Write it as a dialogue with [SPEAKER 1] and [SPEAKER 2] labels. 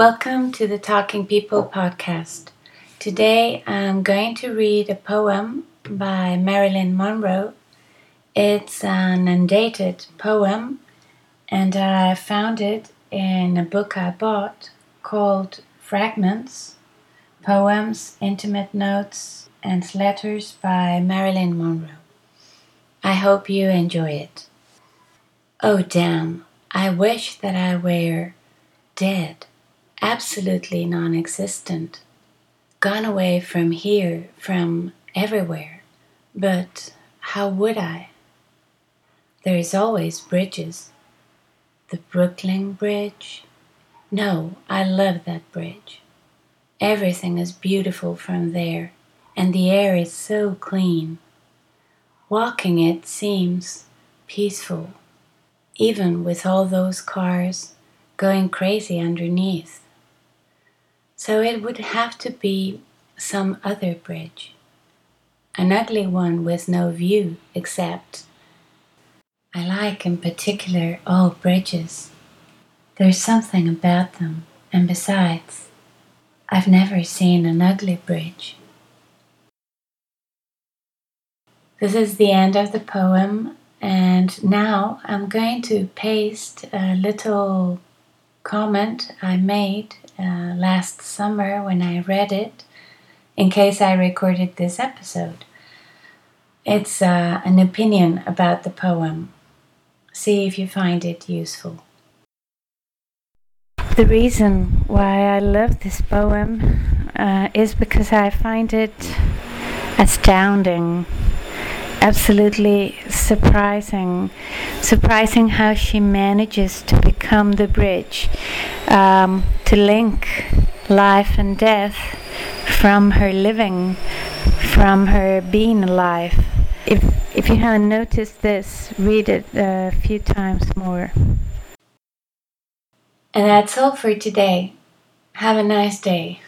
[SPEAKER 1] Welcome to the Talking People podcast. Today I'm going to read a poem by Marilyn Monroe. It's an undated poem, and I found it in a book I bought called Fragments Poems, Intimate Notes, and Letters by Marilyn Monroe. I hope you enjoy it. Oh, damn, I wish that I were dead absolutely non existent, gone away from here, from everywhere. But how would I? There is always bridges. The Brooklyn Bridge. No, I love that bridge. Everything is beautiful from there, and the air is so clean. Walking it seems peaceful, even with all those cars going crazy underneath. So it would have to be some other bridge. An ugly one with no view except. I like in particular all bridges. There's something about them, and besides, I've never seen an ugly bridge. This is the end of the poem, and now I'm going to paste a little comment I made uh, last summer when I read it, in case I recorded this episode. It's uh, an opinion about the poem. See if you find it useful. The reason why I love this poem uh, is because I find it astounding absolutely surprising surprising how she manages to become the bridge um, to link life and death from her living from her being alive. If if you haven't noticed this read it a few times more. And that's all for today. Have a nice day